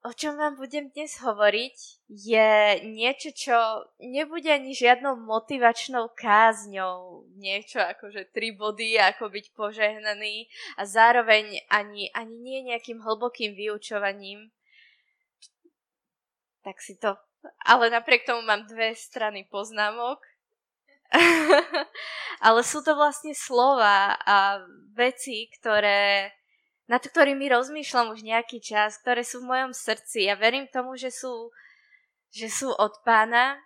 o čom vám budem dnes hovoriť, je niečo, čo nebude ani žiadnou motivačnou kázňou, niečo ako že tri body, ako byť požehnaný a zároveň ani, ani nie nejakým hlbokým vyučovaním. Tak si to... Ale napriek tomu mám dve strany poznámok. Ale sú to vlastne slova a veci, ktoré nad ktorými rozmýšľam už nejaký čas, ktoré sú v mojom srdci. Ja verím tomu, že sú, že sú od pána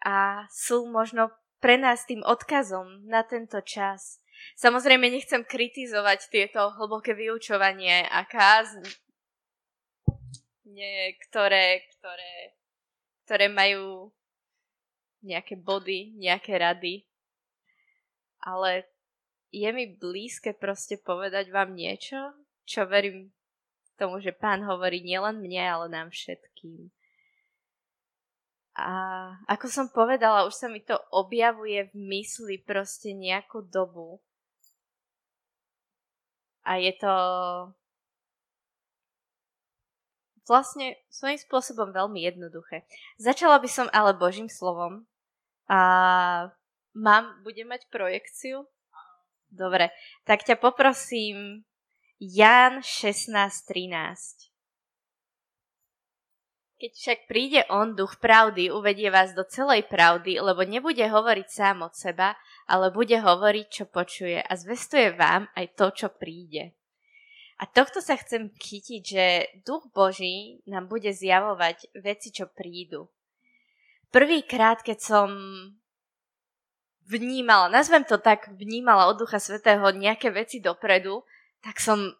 a sú možno pre nás tým odkazom na tento čas. Samozrejme nechcem kritizovať tieto hlboké vyučovanie a kázň, nie, ktoré, ktoré, ktoré majú nejaké body, nejaké rady. Ale je mi blízke proste povedať vám niečo, čo verím tomu, že pán hovorí nielen mne, ale nám všetkým. A ako som povedala, už sa mi to objavuje v mysli proste nejakú dobu. A je to vlastne svojím spôsobom veľmi jednoduché. Začala by som ale Božím slovom a mám, budem mať projekciu Dobre, tak ťa poprosím Jan 16.13. Keď však príde on, duch pravdy, uvedie vás do celej pravdy, lebo nebude hovoriť sám od seba, ale bude hovoriť, čo počuje a zvestuje vám aj to, čo príde. A tohto sa chcem chytiť, že duch Boží nám bude zjavovať veci, čo prídu. Prvýkrát, keď som vnímala, nazvem to tak, vnímala od Ducha Svetého nejaké veci dopredu, tak som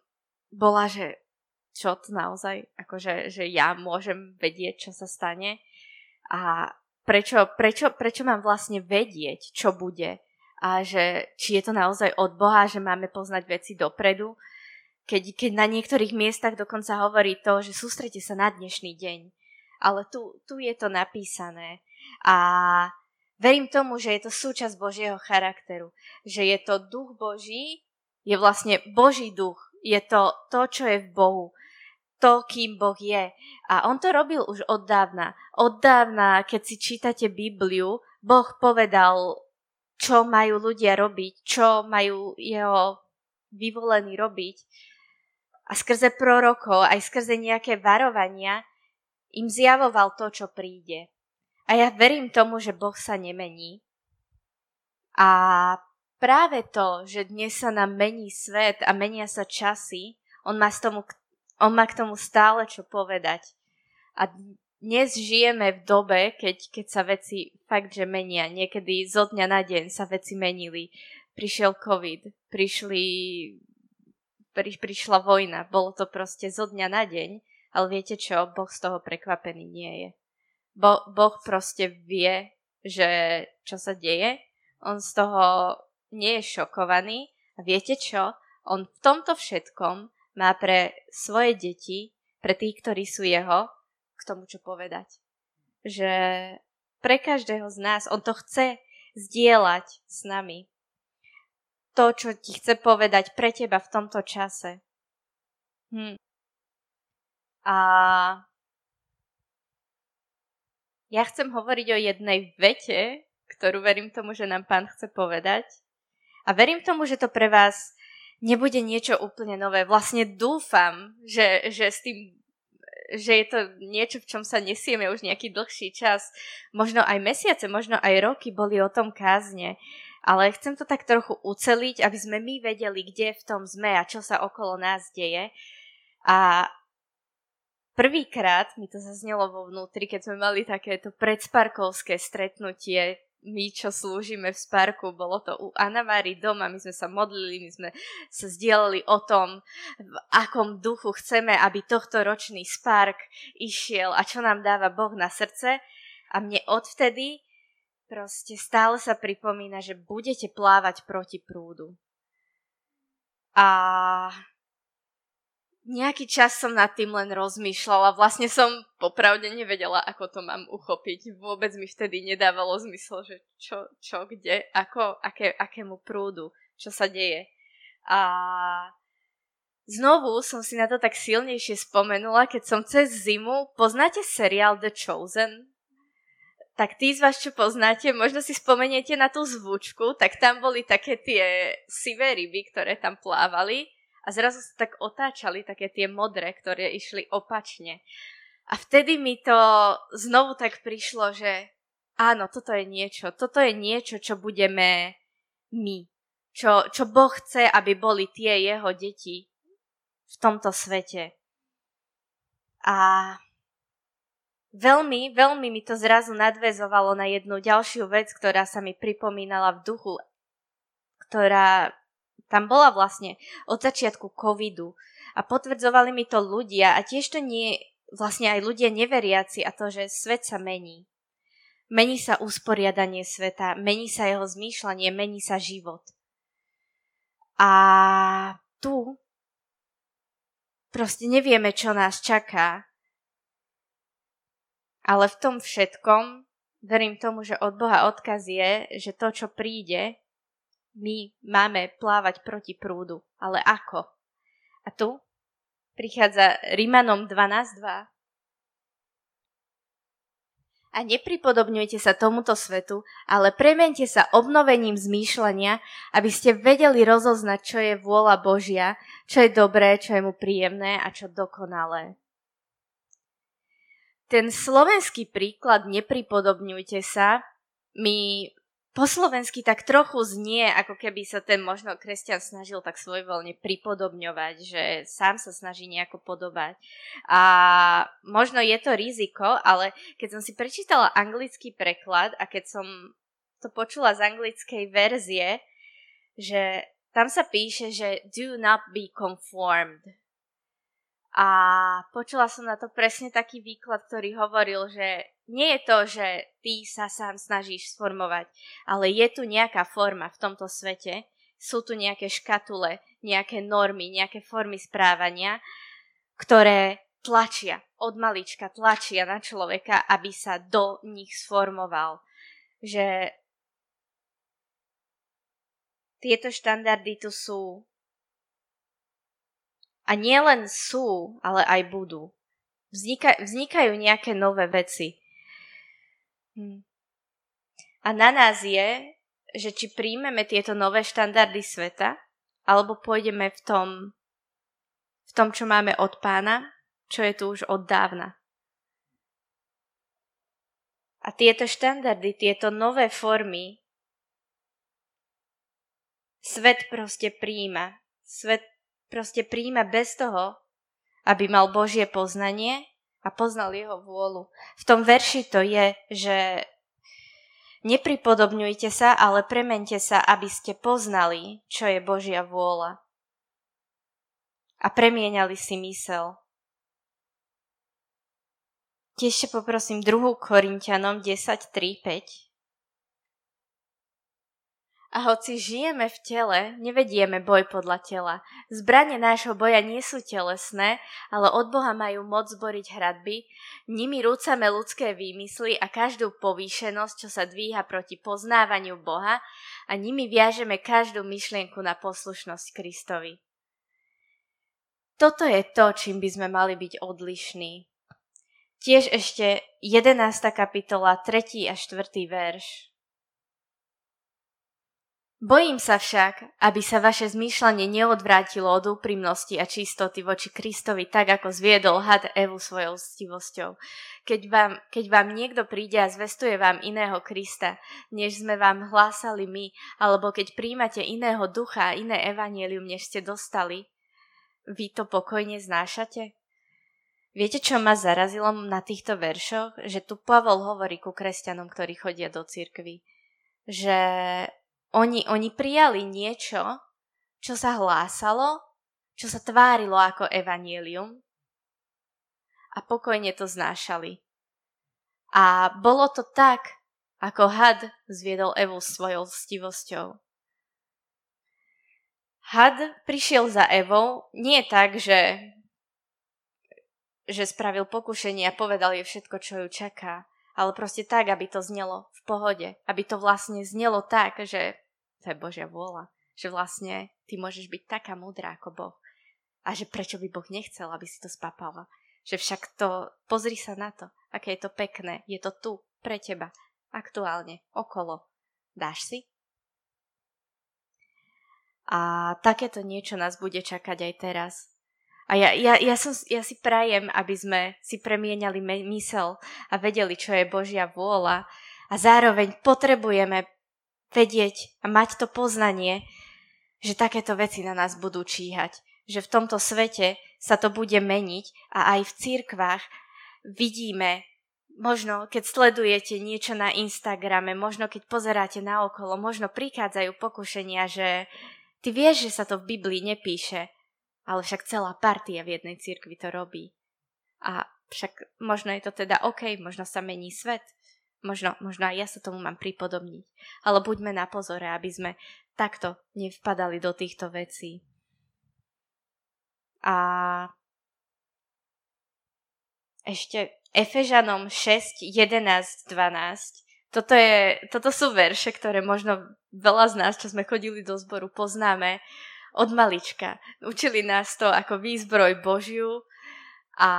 bola, že čo to naozaj, akože, že ja môžem vedieť, čo sa stane a prečo, prečo, prečo mám vlastne vedieť, čo bude a že či je to naozaj od Boha, že máme poznať veci dopredu, keď, keď na niektorých miestach dokonca hovorí to, že sústrete sa na dnešný deň. Ale tu, tu je to napísané. A Verím tomu, že je to súčasť Božieho charakteru. Že je to duch Boží, je vlastne Boží duch. Je to to, čo je v Bohu. To, kým Boh je. A on to robil už od dávna. Od dávna, keď si čítate Bibliu, Boh povedal, čo majú ľudia robiť, čo majú jeho vyvolení robiť. A skrze prorokov, aj skrze nejaké varovania, im zjavoval to, čo príde. A ja verím tomu, že Boh sa nemení. A práve to, že dnes sa nám mení svet a menia sa časy, on má, tomu, on má k tomu stále čo povedať. A dnes žijeme v dobe, keď, keď sa veci fakt, že menia. Niekedy zo dňa na deň sa veci menili. Prišiel COVID, prišli, pri, prišla vojna, bolo to proste zo dňa na deň, ale viete čo, Boh z toho prekvapený nie je. Bo, boh proste vie, že čo sa deje. On z toho nie je šokovaný. A viete čo? On v tomto všetkom má pre svoje deti, pre tých, ktorí sú jeho, k tomu čo povedať. Že pre každého z nás, on to chce zdieľať s nami. To, čo ti chce povedať pre teba v tomto čase. Hm. A ja chcem hovoriť o jednej vete, ktorú verím tomu, že nám pán chce povedať. A verím tomu, že to pre vás nebude niečo úplne nové. Vlastne dúfam, že, že s tým že je to niečo, v čom sa nesieme už nejaký dlhší čas. Možno aj mesiace, možno aj roky boli o tom kázne. Ale chcem to tak trochu uceliť, aby sme my vedeli, kde v tom sme a čo sa okolo nás deje. A Prvýkrát mi to zaznelo vo vnútri, keď sme mali takéto predsparkovské stretnutie my, čo slúžime v Sparku, bolo to u Anna Mari doma, my sme sa modlili, my sme sa zdieľali o tom, v akom duchu chceme, aby tohto ročný Spark išiel a čo nám dáva Boh na srdce. A mne odvtedy proste stále sa pripomína, že budete plávať proti prúdu. A nejaký čas som nad tým len rozmýšľala. Vlastne som popravde nevedela, ako to mám uchopiť. Vôbec mi vtedy nedávalo zmysel, že čo, čo kde, ako, aké, akému prúdu, čo sa deje. A znovu som si na to tak silnejšie spomenula, keď som cez zimu, poznáte seriál The Chosen? Tak tí z vás, čo poznáte, možno si spomeniete na tú zvučku, tak tam boli také tie sivé ryby, ktoré tam plávali a zrazu sa tak otáčali také tie modré, ktoré išli opačne. A vtedy mi to znovu tak prišlo, že áno, toto je niečo, toto je niečo, čo budeme my. Čo, čo Boh chce, aby boli tie jeho deti v tomto svete. A veľmi, veľmi mi to zrazu nadvezovalo na jednu ďalšiu vec, ktorá sa mi pripomínala v duchu, ktorá tam bola vlastne od začiatku covidu a potvrdzovali mi to ľudia a tiež to nie, vlastne aj ľudia neveriaci a to, že svet sa mení. Mení sa usporiadanie sveta, mení sa jeho zmýšľanie, mení sa život. A tu Proste nevieme, čo nás čaká. Ale v tom všetkom verím tomu, že od Boha odkaz je, že to, čo príde, my máme plávať proti prúdu. Ale ako? A tu prichádza Rímanom 12.2 a nepripodobňujte sa tomuto svetu, ale premente sa obnovením zmýšľania, aby ste vedeli rozoznať, čo je vôľa Božia, čo je dobré, čo je mu príjemné a čo dokonalé. Ten slovenský príklad nepripodobňujte sa mi po slovensky tak trochu znie, ako keby sa ten možno kresťan snažil tak svojvoľne pripodobňovať, že sám sa snaží nejako podobať. A možno je to riziko, ale keď som si prečítala anglický preklad a keď som to počula z anglickej verzie, že tam sa píše, že do not be conformed. A počula som na to presne taký výklad, ktorý hovoril, že nie je to, že ty sa sám snažíš sformovať, ale je tu nejaká forma v tomto svete, sú tu nejaké škatule, nejaké normy, nejaké formy správania, ktoré tlačia, od malička tlačia na človeka, aby sa do nich sformoval. Že tieto štandardy tu sú. A nielen sú, ale aj budú. Vznika, vznikajú nejaké nové veci. Hm. A na nás je, že či príjmeme tieto nové štandardy sveta, alebo pôjdeme v tom, v tom, čo máme od pána, čo je tu už od dávna. A tieto štandardy, tieto nové formy svet proste príjima. Svet proste príjima bez toho, aby mal Božie poznanie a poznal jeho vôľu. V tom verši to je, že nepripodobňujte sa, ale premente sa, aby ste poznali, čo je Božia vôľa. A premieniali si mysel. Tiež poprosím 2. Korintianom 10, 3, 5. A hoci žijeme v tele, nevedieme boj podľa tela. Zbranie nášho boja nie sú telesné, ale od Boha majú moc zboriť hradby, nimi rúcame ľudské výmysly a každú povýšenosť, čo sa dvíha proti poznávaniu Boha a nimi viažeme každú myšlienku na poslušnosť Kristovi. Toto je to, čím by sme mali byť odlišní. Tiež ešte 11. kapitola, 3. a 4. verš. Bojím sa však, aby sa vaše zmýšľanie neodvrátilo od úprimnosti a čistoty voči Kristovi tak, ako zviedol had Evu svojou stivosťou. Keď vám, keď vám niekto príde a zvestuje vám iného Krista, než sme vám hlásali my, alebo keď príjmate iného ducha a iné evanielium, než ste dostali, vy to pokojne znášate? Viete, čo ma zarazilo na týchto veršoch? Že tu Pavol hovorí ku kresťanom, ktorí chodia do cirkvy, že oni, oni prijali niečo, čo sa hlásalo, čo sa tvárilo ako evanielium a pokojne to znášali. A bolo to tak, ako had zviedol Evu svojou stivosťou. Had prišiel za Evou nie tak, že, že spravil pokušenie a povedal jej všetko, čo ju čaká, ale proste tak, aby to znelo v pohode, aby to vlastne znelo tak, že to je Božia vôľa, že vlastne ty môžeš byť taká múdra ako Boh. A že prečo by Boh nechcel, aby si to spapala. Že však to, pozri sa na to, aké je to pekné, je to tu, pre teba, aktuálne, okolo. Dáš si? A takéto niečo nás bude čakať aj teraz. A ja, ja, ja, som, ja si prajem, aby sme si premieniali mysel a vedeli, čo je Božia vôľa. A zároveň potrebujeme vedieť a mať to poznanie, že takéto veci na nás budú číhať. Že v tomto svete sa to bude meniť a aj v cirkvách vidíme, možno keď sledujete niečo na Instagrame, možno keď pozeráte na okolo, možno prichádzajú pokušenia, že ty vieš, že sa to v Biblii nepíše, ale však celá partia v jednej cirkvi to robí. A však možno je to teda OK, možno sa mení svet, možno, možno aj ja sa tomu mám pripodobniť. Ale buďme na pozore, aby sme takto nevpadali do týchto vecí. A ešte Efežanom 6, 11, 12 toto, je, toto sú verše, ktoré možno veľa z nás, čo sme chodili do zboru, poznáme od malička. Učili nás to ako výzbroj Božiu a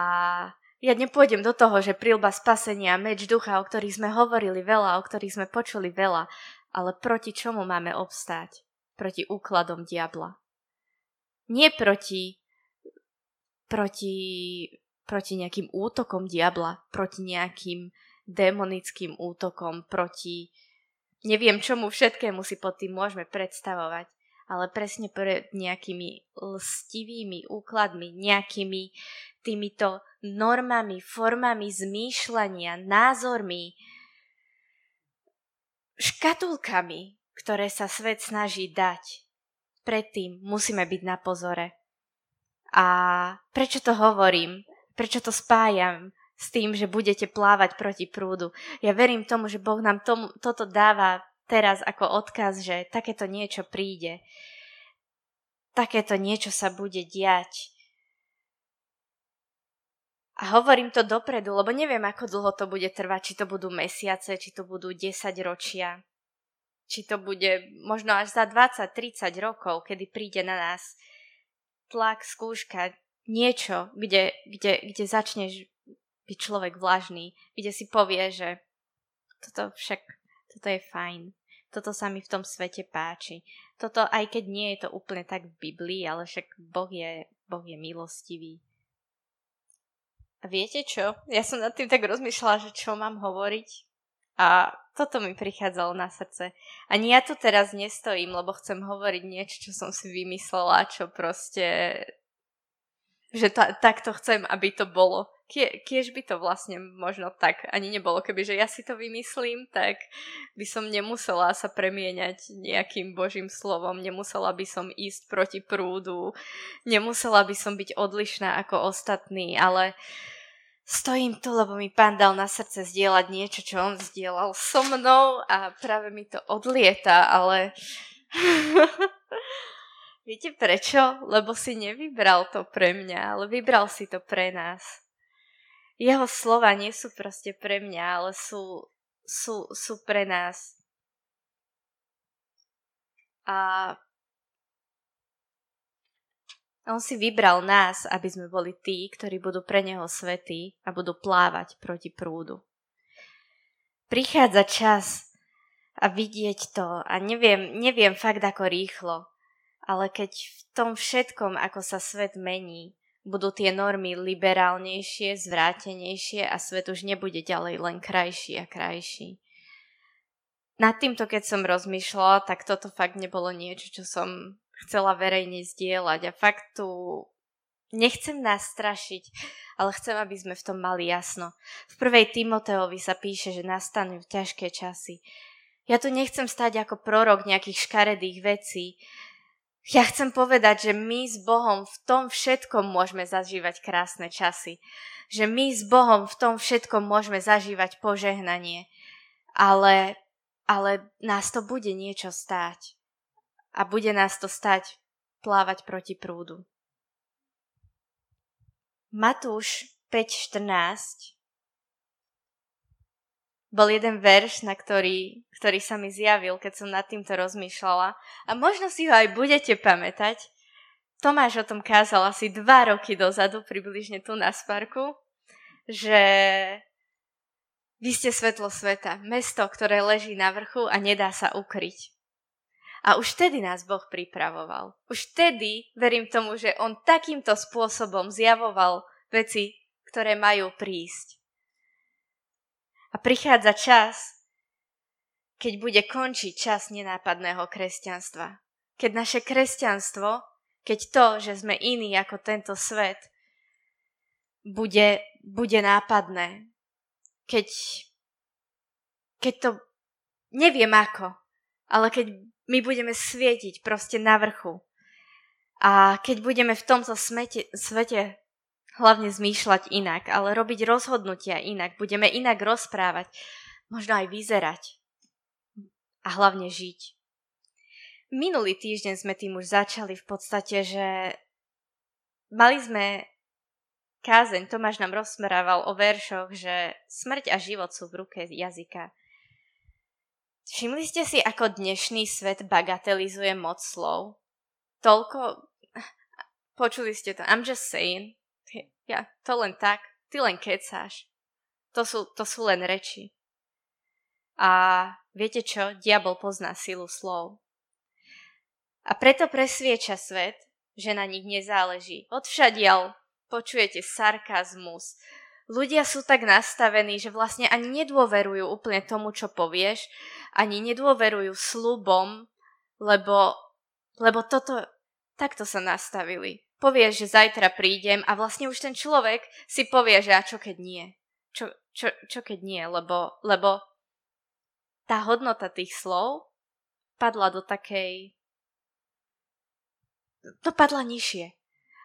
ja nepôjdem do toho, že prílba spasenia, meč ducha, o ktorých sme hovorili veľa, o ktorých sme počuli veľa, ale proti čomu máme obstáť? Proti úkladom diabla. Nie proti, proti, proti nejakým útokom diabla, proti nejakým démonickým útokom, proti neviem čomu všetkému si pod tým môžeme predstavovať, ale presne pred nejakými lstivými úkladmi, nejakými týmito normami, formami zmýšľania, názormi, škatulkami, ktoré sa svet snaží dať. Predtým musíme byť na pozore. A prečo to hovorím? Prečo to spájam? s tým, že budete plávať proti prúdu. Ja verím tomu, že Boh nám tomu, toto dáva teraz ako odkaz, že takéto niečo príde. Takéto niečo sa bude diať. A hovorím to dopredu, lebo neviem, ako dlho to bude trvať, či to budú mesiace, či to budú 10 ročia, či to bude možno až za 20-30 rokov, kedy príde na nás tlak, skúška, niečo, kde, kde, kde začneš byť človek vlažný, kde si povie, že toto však, toto je fajn, toto sa mi v tom svete páči. Toto, aj keď nie je to úplne tak v Biblii, ale však Boh je, boh je milostivý. Viete čo? Ja som nad tým tak rozmýšľala, že čo mám hovoriť. A toto mi prichádzalo na srdce. Ani ja tu teraz nestojím, lebo chcem hovoriť niečo, čo som si vymyslela, čo proste... Že ta, takto chcem, aby to bolo kie, kiež by to vlastne možno tak ani nebolo, keby že ja si to vymyslím, tak by som nemusela sa premieňať nejakým božím slovom, nemusela by som ísť proti prúdu, nemusela by som byť odlišná ako ostatní, ale stojím tu, lebo mi pán dal na srdce zdieľať niečo, čo on zdieľal so mnou a práve mi to odlieta, ale... Viete prečo? Lebo si nevybral to pre mňa, ale vybral si to pre nás jeho slova nie sú proste pre mňa, ale sú, sú, sú pre nás. A on si vybral nás, aby sme boli tí, ktorí budú pre neho svetí a budú plávať proti prúdu. Prichádza čas a vidieť to a neviem, neviem fakt ako rýchlo, ale keď v tom všetkom, ako sa svet mení, budú tie normy liberálnejšie, zvrátenejšie a svet už nebude ďalej len krajší a krajší. Nad týmto, keď som rozmýšľala, tak toto fakt nebolo niečo, čo som chcela verejne zdieľať a fakt tu nechcem nás strašiť, ale chcem, aby sme v tom mali jasno. V prvej Timoteovi sa píše, že nastanú ťažké časy. Ja tu nechcem stať ako prorok nejakých škaredých vecí, ja chcem povedať, že my s Bohom v tom všetkom môžeme zažívať krásne časy. Že my s Bohom v tom všetkom môžeme zažívať požehnanie. Ale, ale nás to bude niečo stáť. A bude nás to stať plávať proti prúdu. Matúš 5.14 bol jeden verš, na ktorý, ktorý sa mi zjavil, keď som nad týmto rozmýšľala. A možno si ho aj budete pamätať. Tomáš o tom kázal asi dva roky dozadu, približne tu na Sparku, že vy ste svetlo sveta, mesto, ktoré leží na vrchu a nedá sa ukryť. A už vtedy nás Boh pripravoval. Už vtedy verím tomu, že On takýmto spôsobom zjavoval veci, ktoré majú prísť. A prichádza čas, keď bude končiť čas nenápadného kresťanstva. Keď naše kresťanstvo, keď to, že sme iní ako tento svet, bude, bude nápadné, keď, keď to, neviem ako, ale keď my budeme svietiť proste na vrchu a keď budeme v tomto smete, svete hlavne zmýšľať inak, ale robiť rozhodnutia inak, budeme inak rozprávať, možno aj vyzerať a hlavne žiť. Minulý týždeň sme tým už začali v podstate, že mali sme kázeň Tomáš nám rozmerával o veršoch, že smrť a život sú v ruke jazyka. Všimli ste si, ako dnešný svet bagatelizuje moc slov? Toľko... Počuli ste to. I'm just saying. Ja, to len tak. Ty len kecáš. To sú, to sú len reči. A viete čo? Diabol pozná silu slov. A preto presvieča svet, že na nich nezáleží. Odvšadial počujete sarkazmus. Ľudia sú tak nastavení, že vlastne ani nedôverujú úplne tomu, čo povieš, ani nedôverujú slubom, lebo, lebo toto, takto sa nastavili. Povieš, že zajtra prídem a vlastne už ten človek si povie, že a čo keď nie? Čo, čo, čo keď nie? Lebo, lebo tá hodnota tých slov padla do takej... To padla nižšie.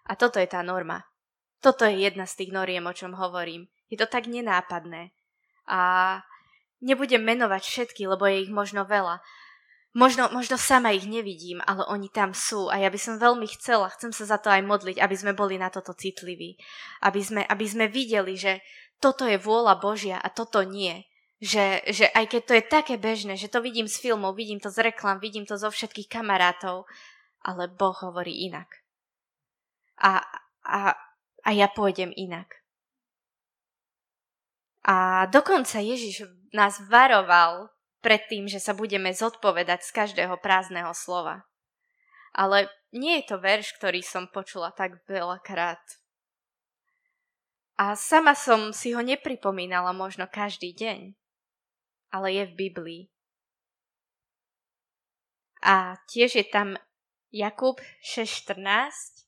A toto je tá norma. Toto je jedna z tých noriem, o čom hovorím. Je to tak nenápadné. A nebudem menovať všetky, lebo je ich možno veľa. Možno, možno sama ich nevidím, ale oni tam sú a ja by som veľmi chcela, chcem sa za to aj modliť, aby sme boli na toto citliví. Aby sme, aby sme videli, že toto je vôľa Božia a toto nie. Že, že aj keď to je také bežné, že to vidím z filmov, vidím to z reklam, vidím to zo všetkých kamarátov, ale Boh hovorí inak. A, a a ja pôjdem inak. A dokonca Ježiš nás varoval pred tým, že sa budeme zodpovedať z každého prázdneho slova. Ale nie je to verš, ktorý som počula tak veľakrát. A sama som si ho nepripomínala možno každý deň, ale je v Biblii. A tiež je tam Jakub 6.14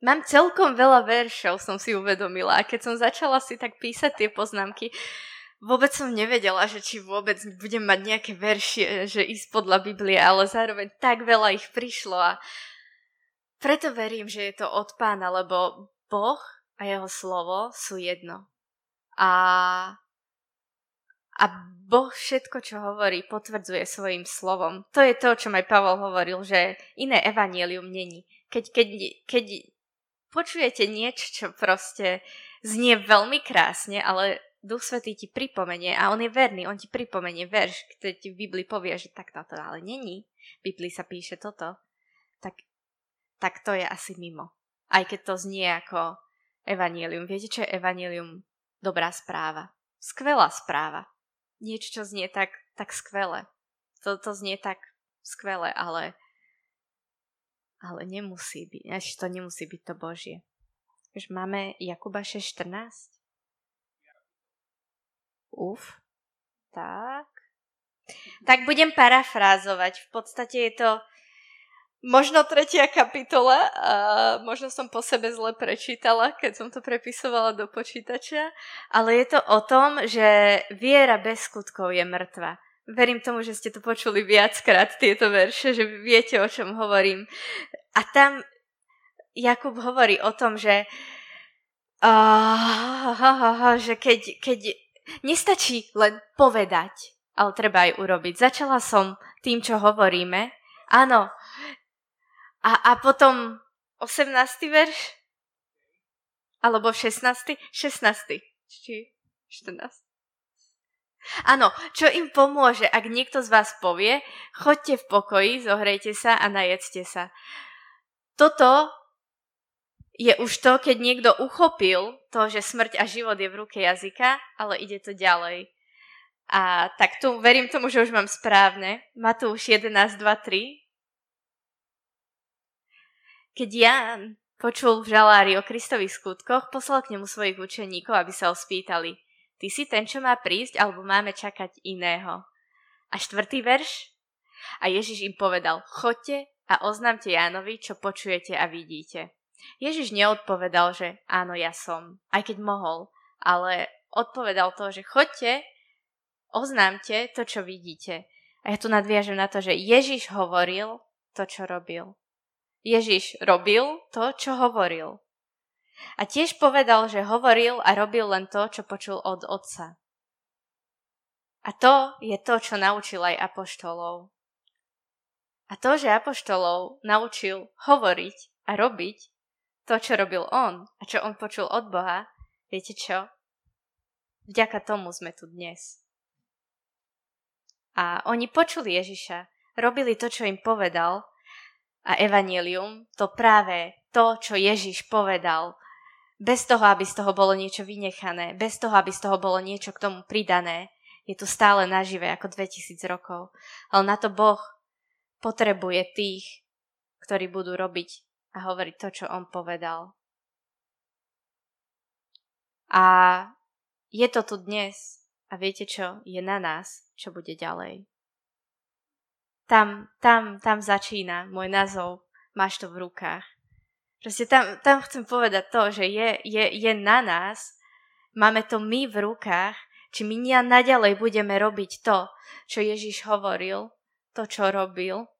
Mám celkom veľa veršov, som si uvedomila. A keď som začala si tak písať tie poznámky, vôbec som nevedela, že či vôbec budem mať nejaké veršie, že ísť podľa Biblie, ale zároveň tak veľa ich prišlo a preto verím, že je to od pána, lebo Boh a jeho slovo sú jedno. A, a Boh všetko, čo hovorí, potvrdzuje svojim slovom. To je to, čo aj Pavol hovoril, že iné evanielium není. Keď, keď, keď počujete niečo, čo proste znie veľmi krásne, ale Duch Svetý ti pripomenie, a on je verný, on ti pripomenie verš, ktorý ti v Biblii povie, že tak toto ale není. V Biblii sa píše toto. Tak, tak to je asi mimo. Aj keď to znie ako evanílium. Viete, čo je evanílium? Dobrá správa. Skvelá správa. Niečo, čo znie tak, tak skvelé. To, to znie tak skvelé, ale ale nemusí byť, až to nemusí byť to Božie. Už máme Jakuba 6.14? Uf, tak. Tak budem parafrázovať. V podstate je to možno tretia kapitola a možno som po sebe zle prečítala, keď som to prepisovala do počítača, ale je to o tom, že viera bez skutkov je mŕtva. Verím tomu, že ste to počuli viackrát, tieto verše, že viete, o čom hovorím. A tam Jakub hovorí o tom, že, uh, že keď, keď nestačí len povedať, ale treba aj urobiť. Začala som tým, čo hovoríme. Áno. A, a potom 18. verš? Alebo 16. 16. Či 14. Áno, čo im pomôže, ak niekto z vás povie, choďte v pokoji, zohrejte sa a najedzte sa. Toto je už to, keď niekto uchopil to, že smrť a život je v ruke jazyka, ale ide to ďalej. A tak tu verím tomu, že už mám správne. Matúš 11, 2, 3. Keď Ján počul v žalári o Kristových skutkoch, poslal k nemu svojich učeníkov, aby sa ho spýtali. Ty si ten, čo má prísť, alebo máme čakať iného? A štvrtý verš? A Ježiš im povedal, chodte a oznámte Jánovi, čo počujete a vidíte. Ježiš neodpovedal, že áno, ja som, aj keď mohol, ale odpovedal to, že chodte, oznámte to, čo vidíte. A ja tu nadviažem na to, že Ježiš hovoril to, čo robil. Ježiš robil to, čo hovoril. A tiež povedal, že hovoril a robil len to, čo počul od otca. A to je to, čo naučil aj apoštolov. A to, že apoštolov naučil hovoriť a robiť, to, čo robil on a čo on počul od Boha, viete čo? Vďaka tomu sme tu dnes. A oni počuli Ježiša, robili to, čo im povedal a evanelium, to práve to, čo Ježiš povedal, bez toho, aby z toho bolo niečo vynechané, bez toho, aby z toho bolo niečo k tomu pridané, je tu stále nažive ako 2000 rokov. Ale na to Boh potrebuje tých, ktorí budú robiť a hovoriť to, čo on povedal. A je to tu dnes a viete čo? Je na nás, čo bude ďalej. Tam, tam, tam začína môj názov Máš to v rukách. Proste tam, tam chcem povedať to, že je, je, je na nás, máme to my v rukách, či my naďalej budeme robiť to, čo Ježiš hovoril, to, čo robil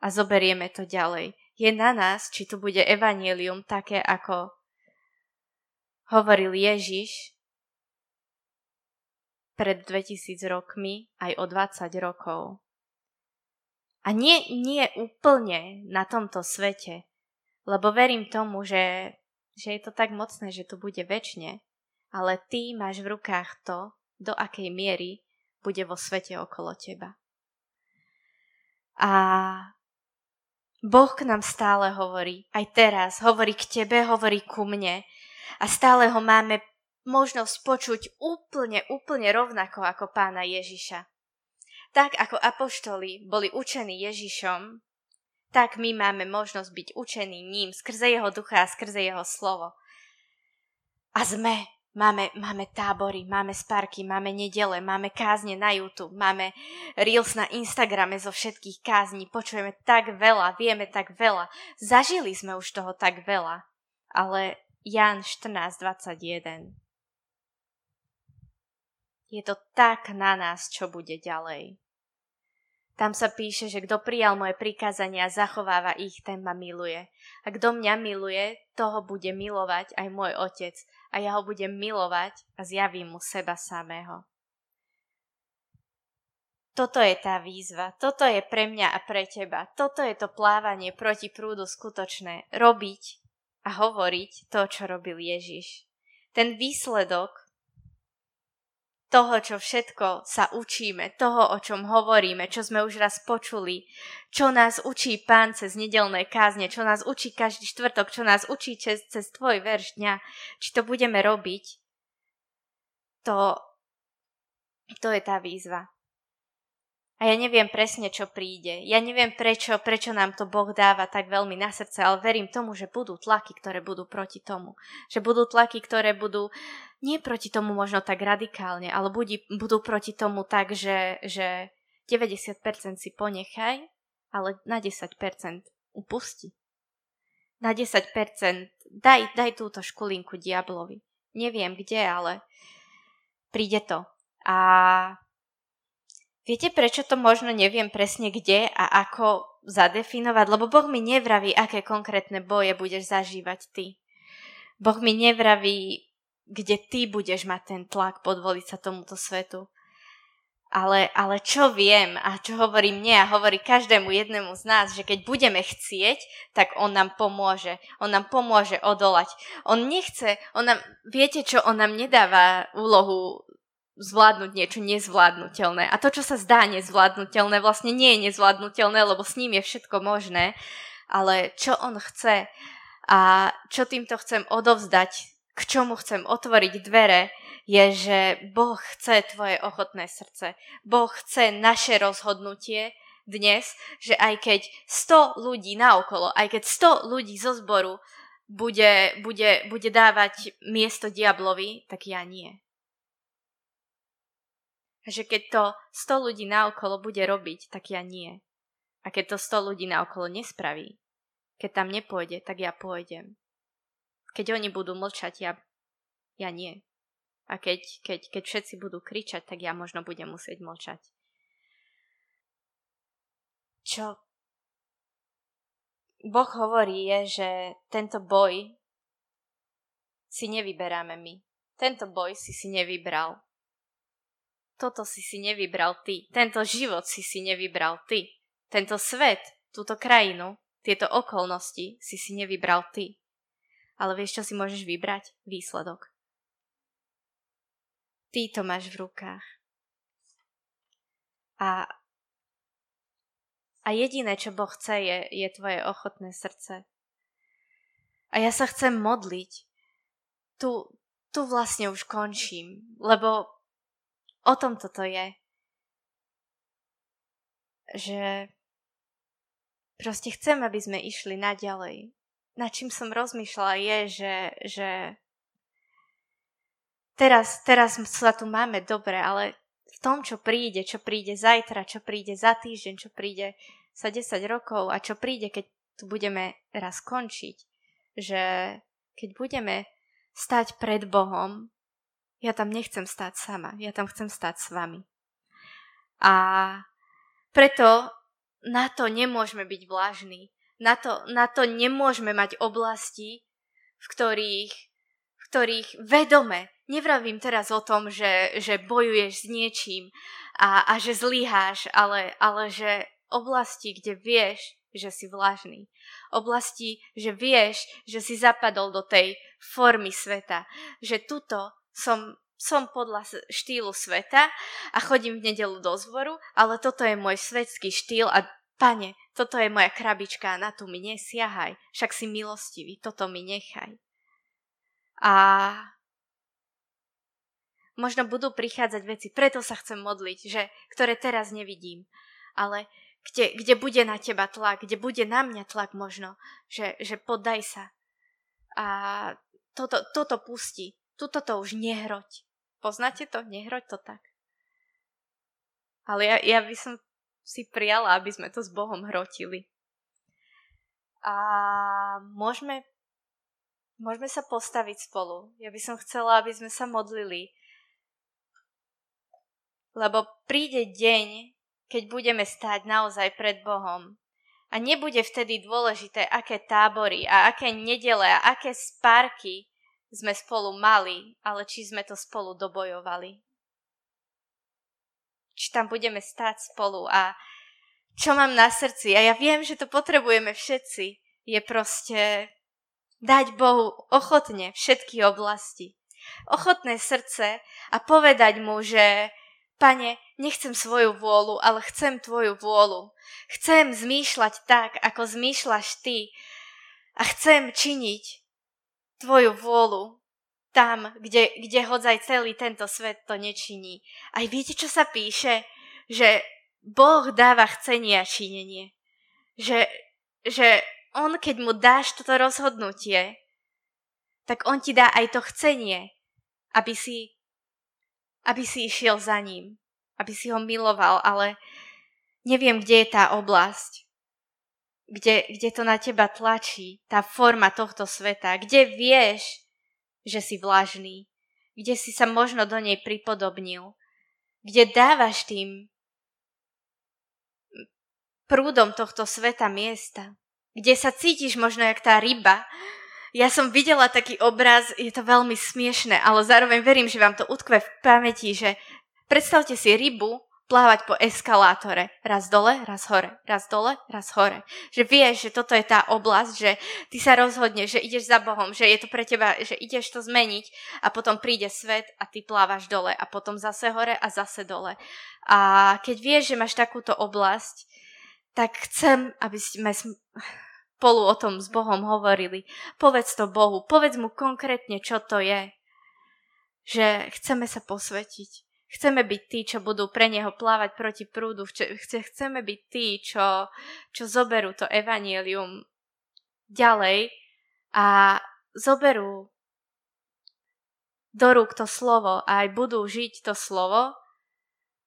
a zoberieme to ďalej je na nás, či tu bude evanielium také, ako hovoril Ježiš pred 2000 rokmi, aj o 20 rokov. A nie, nie úplne na tomto svete, lebo verím tomu, že, že je to tak mocné, že to bude väčšine, ale ty máš v rukách to, do akej miery bude vo svete okolo teba. A Boh k nám stále hovorí, aj teraz, hovorí k tebe, hovorí ku mne a stále ho máme možnosť počuť úplne, úplne rovnako ako pána Ježiša. Tak ako apoštoli boli učení Ježišom, tak my máme možnosť byť učení ním skrze jeho ducha a skrze jeho slovo. A sme Máme, máme tábory, máme sparky, máme nedele, máme kázne na YouTube, máme Reels na Instagrame zo všetkých kázní, počujeme tak veľa, vieme tak veľa, zažili sme už toho tak veľa. Ale Jan 14.21 Je to tak na nás, čo bude ďalej. Tam sa píše, že kto prijal moje prikázania a zachováva ich, ten ma miluje. A kto mňa miluje, toho bude milovať aj môj otec a ja ho budem milovať a zjavím mu seba samého. Toto je tá výzva, toto je pre mňa a pre teba, toto je to plávanie proti prúdu skutočné, robiť a hovoriť to, čo robil Ježiš. Ten výsledok toho, čo všetko sa učíme, toho, o čom hovoríme, čo sme už raz počuli, čo nás učí Pán cez nedelné kázne, čo nás učí každý štvrtok, čo nás učí cez, cez tvoj verš dňa, či to budeme robiť, to, to je tá výzva. A ja neviem presne, čo príde. Ja neviem prečo, prečo nám to Boh dáva tak veľmi na srdce, ale verím tomu, že budú tlaky, ktoré budú proti tomu. Že budú tlaky, ktoré budú nie proti tomu možno tak radikálne, ale budú, budú proti tomu tak, že, že 90% si ponechaj, ale na 10% upusti. Na 10% daj, daj túto škulinku diablovi. Neviem kde, ale príde to. A Viete, prečo to možno neviem presne kde a ako zadefinovať? Lebo Boh mi nevraví, aké konkrétne boje budeš zažívať ty. Boh mi nevraví, kde ty budeš mať ten tlak podvoliť sa tomuto svetu. Ale, ale čo viem a čo hovorí mne a hovorí každému jednému z nás, že keď budeme chcieť, tak on nám pomôže. On nám pomôže odolať. On nechce, on nám, viete čo, on nám nedáva úlohu zvládnuť niečo nezvládnutelné. A to, čo sa zdá nezvládnutelné, vlastne nie je nezvládnutelné, lebo s ním je všetko možné. Ale čo on chce a čo týmto chcem odovzdať, k čomu chcem otvoriť dvere, je, že Boh chce tvoje ochotné srdce. Boh chce naše rozhodnutie dnes, že aj keď 100 ľudí naokolo, aj keď 100 ľudí zo zboru bude, bude, bude dávať miesto diablovi, tak ja nie. Že keď to 100 ľudí naokolo bude robiť, tak ja nie. A keď to 100 ľudí naokolo nespraví, keď tam nepôjde, tak ja pôjdem. Keď oni budú mlčať, ja, ja nie. A keď, keď, keď všetci budú kričať, tak ja možno budem musieť mlčať. Čo Boh hovorí je, že tento boj si nevyberáme my. Tento boj si si nevybral toto si si nevybral ty, tento život si si nevybral ty, tento svet, túto krajinu, tieto okolnosti si si nevybral ty. Ale vieš, čo si môžeš vybrať? Výsledok. Ty to máš v rukách. A, a jediné, čo Boh chce, je, je tvoje ochotné srdce. A ja sa chcem modliť. Tu, tu vlastne už končím, lebo O tom toto je. Že proste chcem, aby sme išli naďalej. Na čím som rozmýšľala je, že, že teraz, teraz sa tu máme dobre, ale v tom, čo príde, čo príde zajtra, čo príde za týždeň, čo príde za 10 rokov a čo príde, keď tu budeme raz končiť, že keď budeme stať pred Bohom, ja tam nechcem stať sama, ja tam chcem stať s vami. A preto na to nemôžeme byť vlážni. Na to, na to nemôžeme mať oblasti, v ktorých, v ktorých vedome, nevravím teraz o tom, že, že bojuješ s niečím a, a že zlyháš, ale, ale že oblasti, kde vieš, že si vlažný. Oblasti, že vieš, že si zapadol do tej formy sveta. Že tuto som, som podľa štýlu sveta a chodím v nedelu do zboru, ale toto je môj svetský štýl a pane, toto je moja krabička a na tu mi nesiahaj, však si milostivý, toto mi nechaj. A možno budú prichádzať veci, preto sa chcem modliť, že, ktoré teraz nevidím, ale kde, kde bude na teba tlak, kde bude na mňa tlak možno, že, že poddaj sa. A toto, toto pusti tuto to už nehroť. Poznáte to? Nehroť to tak. Ale ja, ja by som si prijala, aby sme to s Bohom hrotili. A môžeme, môžeme sa postaviť spolu. Ja by som chcela, aby sme sa modlili. Lebo príde deň, keď budeme stáť naozaj pred Bohom. A nebude vtedy dôležité, aké tábory a aké nedele a aké spárky sme spolu mali, ale či sme to spolu dobojovali. Či tam budeme stáť spolu a čo mám na srdci, a ja viem, že to potrebujeme všetci, je proste dať Bohu ochotne všetky oblasti. Ochotné srdce a povedať mu, že Pane, nechcem svoju vôľu, ale chcem tvoju vôľu. Chcem zmýšľať tak, ako zmýšľaš ty. A chcem činiť tvoju vôľu tam, kde, kde hodzaj celý tento svet to nečiní. Aj viete, čo sa píše? Že Boh dáva chcenie a činenie. Že, že on, keď mu dáš toto rozhodnutie, tak on ti dá aj to chcenie, aby si, aby si išiel za ním, aby si ho miloval, ale neviem, kde je tá oblasť kde, kde to na teba tlačí, tá forma tohto sveta, kde vieš, že si vlažný, kde si sa možno do nej pripodobnil, kde dávaš tým prúdom tohto sveta miesta, kde sa cítiš možno jak tá ryba. Ja som videla taký obraz, je to veľmi smiešne, ale zároveň verím, že vám to utkve v pamäti, že predstavte si rybu plávať po eskalátore. Raz dole, raz hore, raz dole, raz hore. Že vieš, že toto je tá oblasť, že ty sa rozhodneš, že ideš za Bohom, že je to pre teba, že ideš to zmeniť a potom príde svet a ty plávaš dole a potom zase hore a zase dole. A keď vieš, že máš takúto oblasť, tak chcem, aby sme spolu o tom s Bohom hovorili. Povedz to Bohu, povedz mu konkrétne, čo to je. Že chceme sa posvetiť Chceme byť tí, čo budú pre neho plávať proti prúdu. Chceme byť tí, čo, čo zoberú to evanielium ďalej a zoberú do rúk to slovo a aj budú žiť to slovo,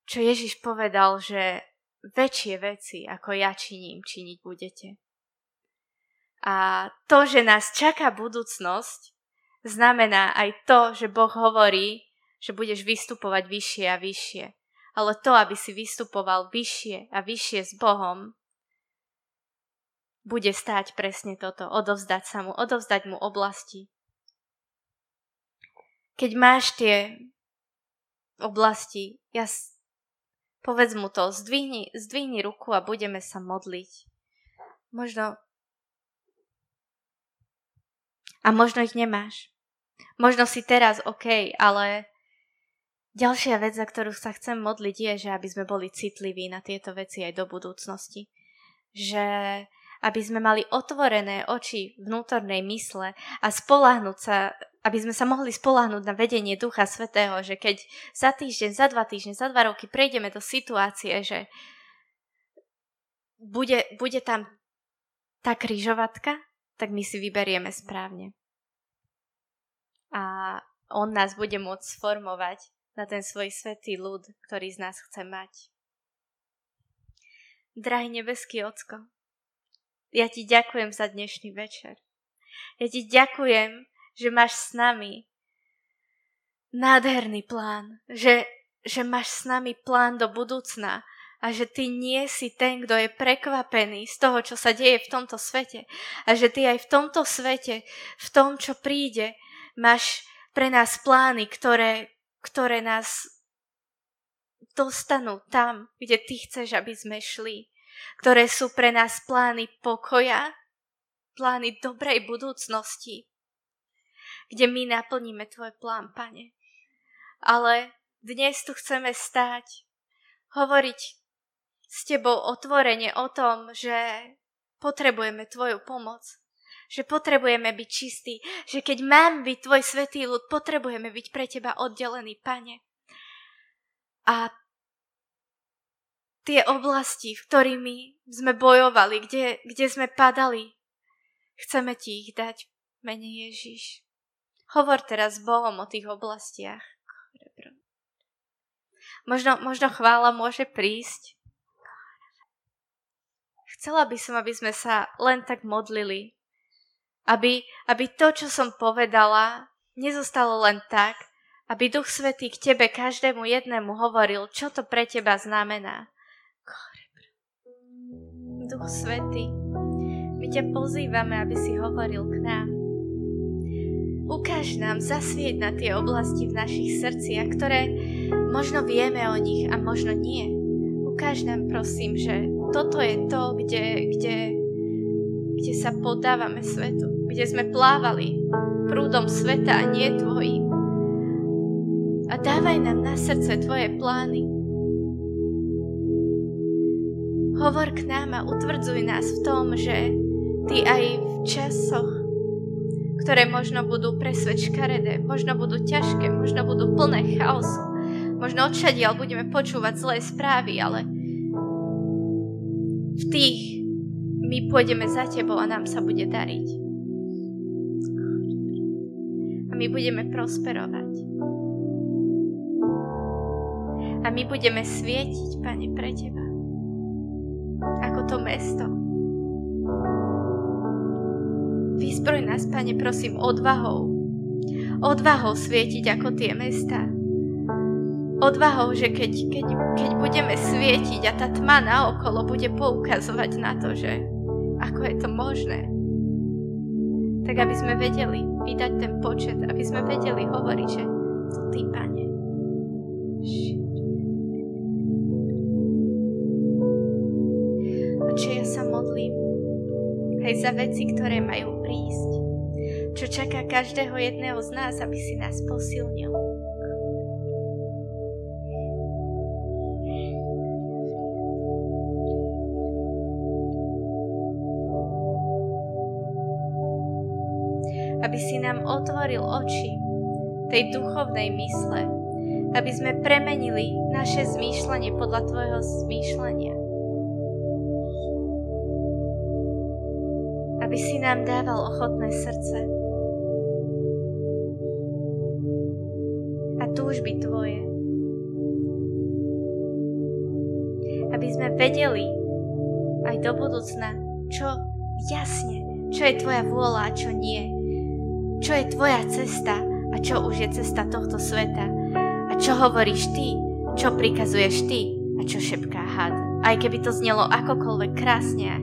čo Ježiš povedal, že väčšie veci, ako ja činím, činiť budete. A to, že nás čaká budúcnosť, znamená aj to, že Boh hovorí, že budeš vystupovať vyššie a vyššie. Ale to, aby si vystupoval vyššie a vyššie s Bohom, bude stáť presne toto, odovzdať sa mu, odovzdať mu oblasti. Keď máš tie oblasti, ja povedz mu to, zdvihni, zdvihni ruku a budeme sa modliť. Možno a možno ich nemáš. Možno si teraz OK, ale Ďalšia vec, za ktorú sa chcem modliť, je, že aby sme boli citliví na tieto veci aj do budúcnosti. Že aby sme mali otvorené oči vnútornej mysle a spolahnúť sa, aby sme sa mohli spolahnúť na vedenie Ducha Svetého, že keď za týždeň, za dva týždne, za dva roky prejdeme do situácie, že bude, bude tam tá kryžovatka, tak my si vyberieme správne. A on nás bude môcť sformovať na ten svoj svetý ľud, ktorý z nás chce mať. Drahý nebeský Ocko, ja ti ďakujem za dnešný večer. Ja ti ďakujem, že máš s nami nádherný plán, že, že máš s nami plán do budúcna a že ty nie si ten, kto je prekvapený z toho, čo sa deje v tomto svete a že ty aj v tomto svete, v tom, čo príde, máš pre nás plány, ktoré, ktoré nás dostanú tam, kde ty chceš, aby sme šli, ktoré sú pre nás plány pokoja, plány dobrej budúcnosti, kde my naplníme tvoj plán, pane. Ale dnes tu chceme stáť, hovoriť s tebou otvorene o tom, že potrebujeme tvoju pomoc, že potrebujeme byť čistí, že keď mám byť tvoj svetý ľud, potrebujeme byť pre teba oddelený, pane. A tie oblasti, v ktorými sme bojovali, kde, kde sme padali, chceme ti ich dať, mene Ježiš. Hovor teraz s Bohom o tých oblastiach. Možno, možno chvála môže prísť. Chcela by som, aby sme sa len tak modlili aby, aby to, čo som povedala, nezostalo len tak, aby Duch Svetý k tebe každému jednému hovoril, čo to pre teba znamená. Duch Svetý, my ťa pozývame, aby si hovoril k nám. Ukáž nám, zasvieť na tie oblasti v našich srdciach, ktoré možno vieme o nich a možno nie. Ukáž nám, prosím, že toto je to, kde, kde, kde sa podávame svetu kde sme plávali prúdom sveta a nie tvojim. A dávaj nám na srdce tvoje plány. Hovor k nám a utvrdzuj nás v tom, že ty aj v časoch, ktoré možno budú presvedč škaredé, možno budú ťažké, možno budú plné chaosu, možno odšadiaľ budeme počúvať zlé správy, ale v tých my pôjdeme za tebou a nám sa bude dariť my budeme prosperovať. A my budeme svietiť, Pane, pre Teba. Ako to mesto. Vyzbroj nás, Pane, prosím, odvahou. Odvahou svietiť ako tie mesta. Odvahou, že keď, keď, keď budeme svietiť a tá tma naokolo bude poukazovať na to, že ako je to možné? Tak aby sme vedeli vydať ten počet, aby sme vedeli hovoriť, že to ty, pane. Oče, ja sa modlím aj za veci, ktoré majú prísť, čo čaká každého jedného z nás, aby si nás posilnil. Aby si nám otvoril oči tej duchovnej mysle, aby sme premenili naše zmýšľanie podľa Tvojho zmýšľania. Aby si nám dával ochotné srdce a túžby Tvoje. Aby sme vedeli aj do budúcna, čo jasne, čo je Tvoja vôľa a čo nie. Čo je Tvoja cesta a čo už je cesta tohto sveta a čo hovoríš ty, čo prikazuješ ty a čo šepká had. Aj keby to znelo akokoľvek krásne,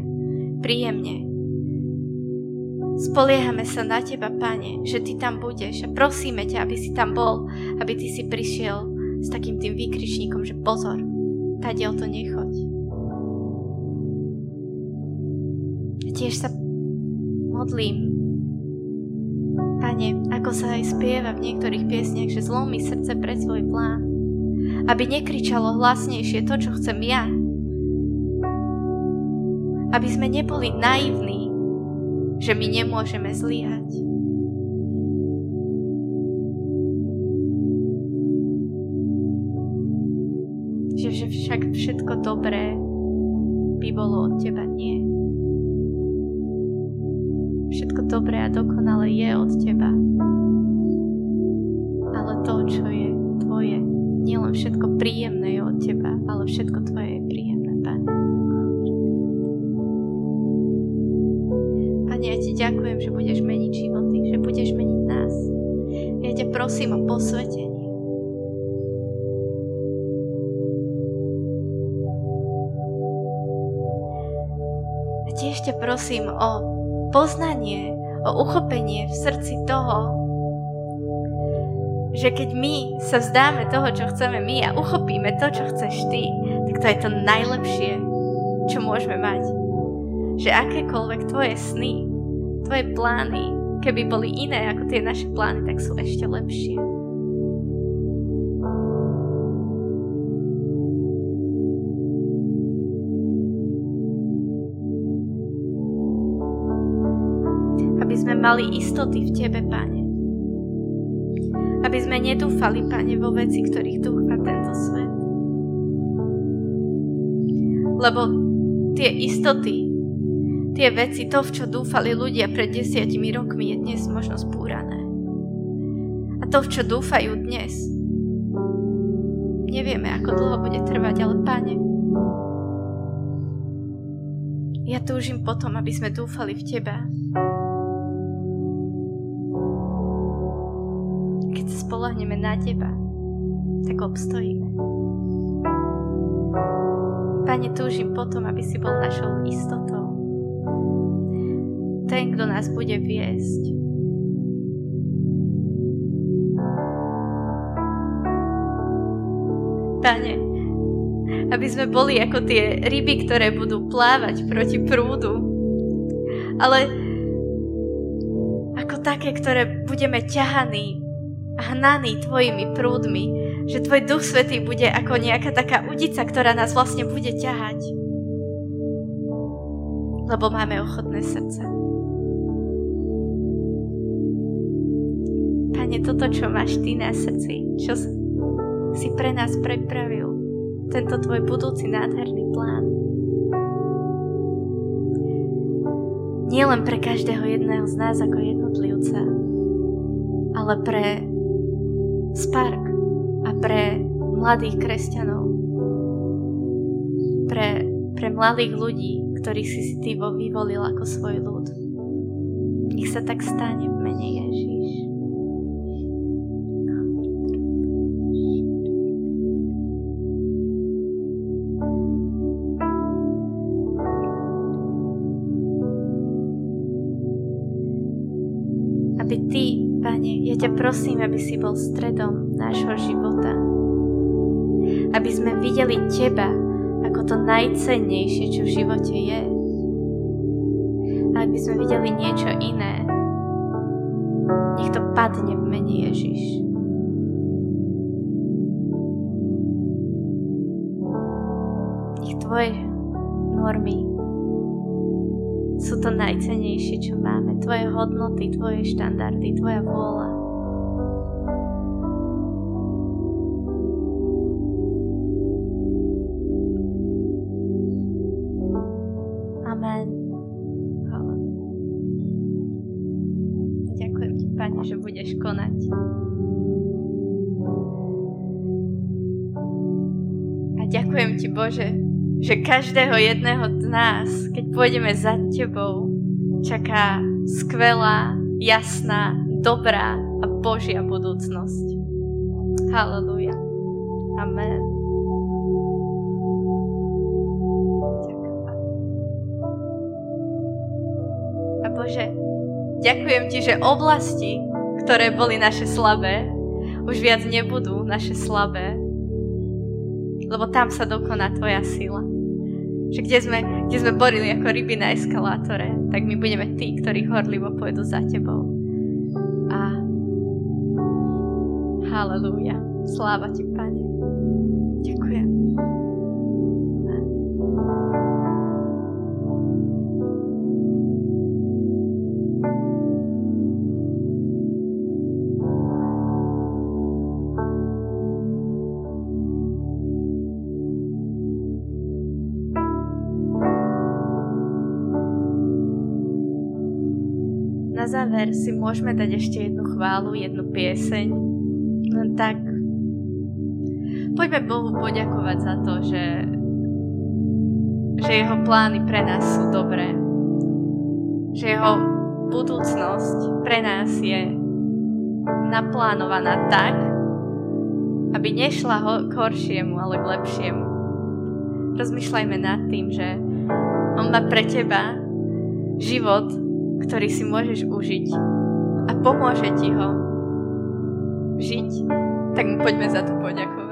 príjemne. Spoliehame sa na Teba, Pane, že Ty tam budeš a prosíme ťa, aby si tam bol, aby Ty si prišiel s takým tým výkričníkom, že pozor, tadiaľ to nechoď. A tiež sa modlím Pane, ako sa aj spieva v niektorých piesniach, že zlomí srdce pre svoj plán. Aby nekričalo hlasnejšie to, čo chcem ja. Aby sme neboli naivní, že my nemôžeme zlyhať. Že, však všetko dobré by bolo od Teba nie dobré a dokonalé je od Teba. Ale to, čo je Tvoje, nielen všetko príjemné je od Teba, ale všetko Tvoje je príjemné, Pane. Pane, ja Ti ďakujem, že budeš meniť životy, že budeš meniť nás. Ja ťa prosím o posvetenie. Tiež ťa prosím o poznanie, o uchopenie v srdci toho, že keď my sa vzdáme toho, čo chceme my a uchopíme to, čo chceš ty, tak to je to najlepšie, čo môžeme mať. Že akékoľvek tvoje sny, tvoje plány, keby boli iné ako tie naše plány, tak sú ešte lepšie. Mali istoty v Tebe, Pane. Aby sme nedúfali, Pane, vo veci, ktorých dúfa tento svet. Lebo tie istoty, tie veci, to, v čo dúfali ľudia pred desiatimi rokmi, je dnes možno spúrané. A to, v čo dúfajú dnes, nevieme, ako dlho bude trvať, ale Pane, ja túžim potom, aby sme dúfali v Teba, spolahneme na Teba, tak obstojíme. Pane, túžim potom, aby si bol našou istotou. Ten, kto nás bude viesť. Pane, aby sme boli ako tie ryby, ktoré budú plávať proti prúdu. Ale ako také, ktoré budeme ťahaní hnaný tvojimi prúdmi, že tvoj duch svetý bude ako nejaká taká udica, ktorá nás vlastne bude ťahať. Lebo máme ochotné srdce. Pane, toto, čo máš ty na srdci, čo si pre nás pripravil, tento tvoj budúci nádherný plán. Nie len pre každého jedného z nás ako jednotlivca, ale pre Spark a pre mladých kresťanov, pre, pre mladých ľudí, ktorých si si ty vyvolil ako svoj ľud. Nech sa tak stane v mene Ježíš. Aby Ty Pane, ja ťa prosím, aby si bol stredom nášho života. Aby sme videli Teba ako to najcennejšie, čo v živote je. A Ale ak by sme videli niečo iné, nech to padne v mene Ježiš. Nech tvoje normy to najcenejšie, čo máme. Tvoje hodnoty, tvoje štandardy, tvoja vôľa. Amen. Ďakujem ti, Pane, že budeš konať. A ďakujem ti, Bože, že každého jedného z nás, keď pôjdeme za Tebou, čaká skvelá, jasná, dobrá a Božia budúcnosť. Halleluja. Amen. A Bože, ďakujem Ti, že oblasti, ktoré boli naše slabé, už viac nebudú naše slabé, lebo tam sa dokoná Tvoja sila. Že kde sme, kde sme borili ako ryby na eskalátore, tak my budeme tí, ktorí horlivo pôjdu za tebou. A halleluja. Sláva ti, Pane. Záver si môžeme dať ešte jednu chválu, jednu pieseň. Len tak poďme Bohu poďakovať za to, že, že jeho plány pre nás sú dobré. Že jeho budúcnosť pre nás je naplánovaná tak, aby nešla ho k horšiemu, ale k lepšiemu. Rozmýšľajme nad tým, že on má pre teba život, ktorý si môžeš užiť a pomôže ti ho žiť, tak mu poďme za to poďakovať.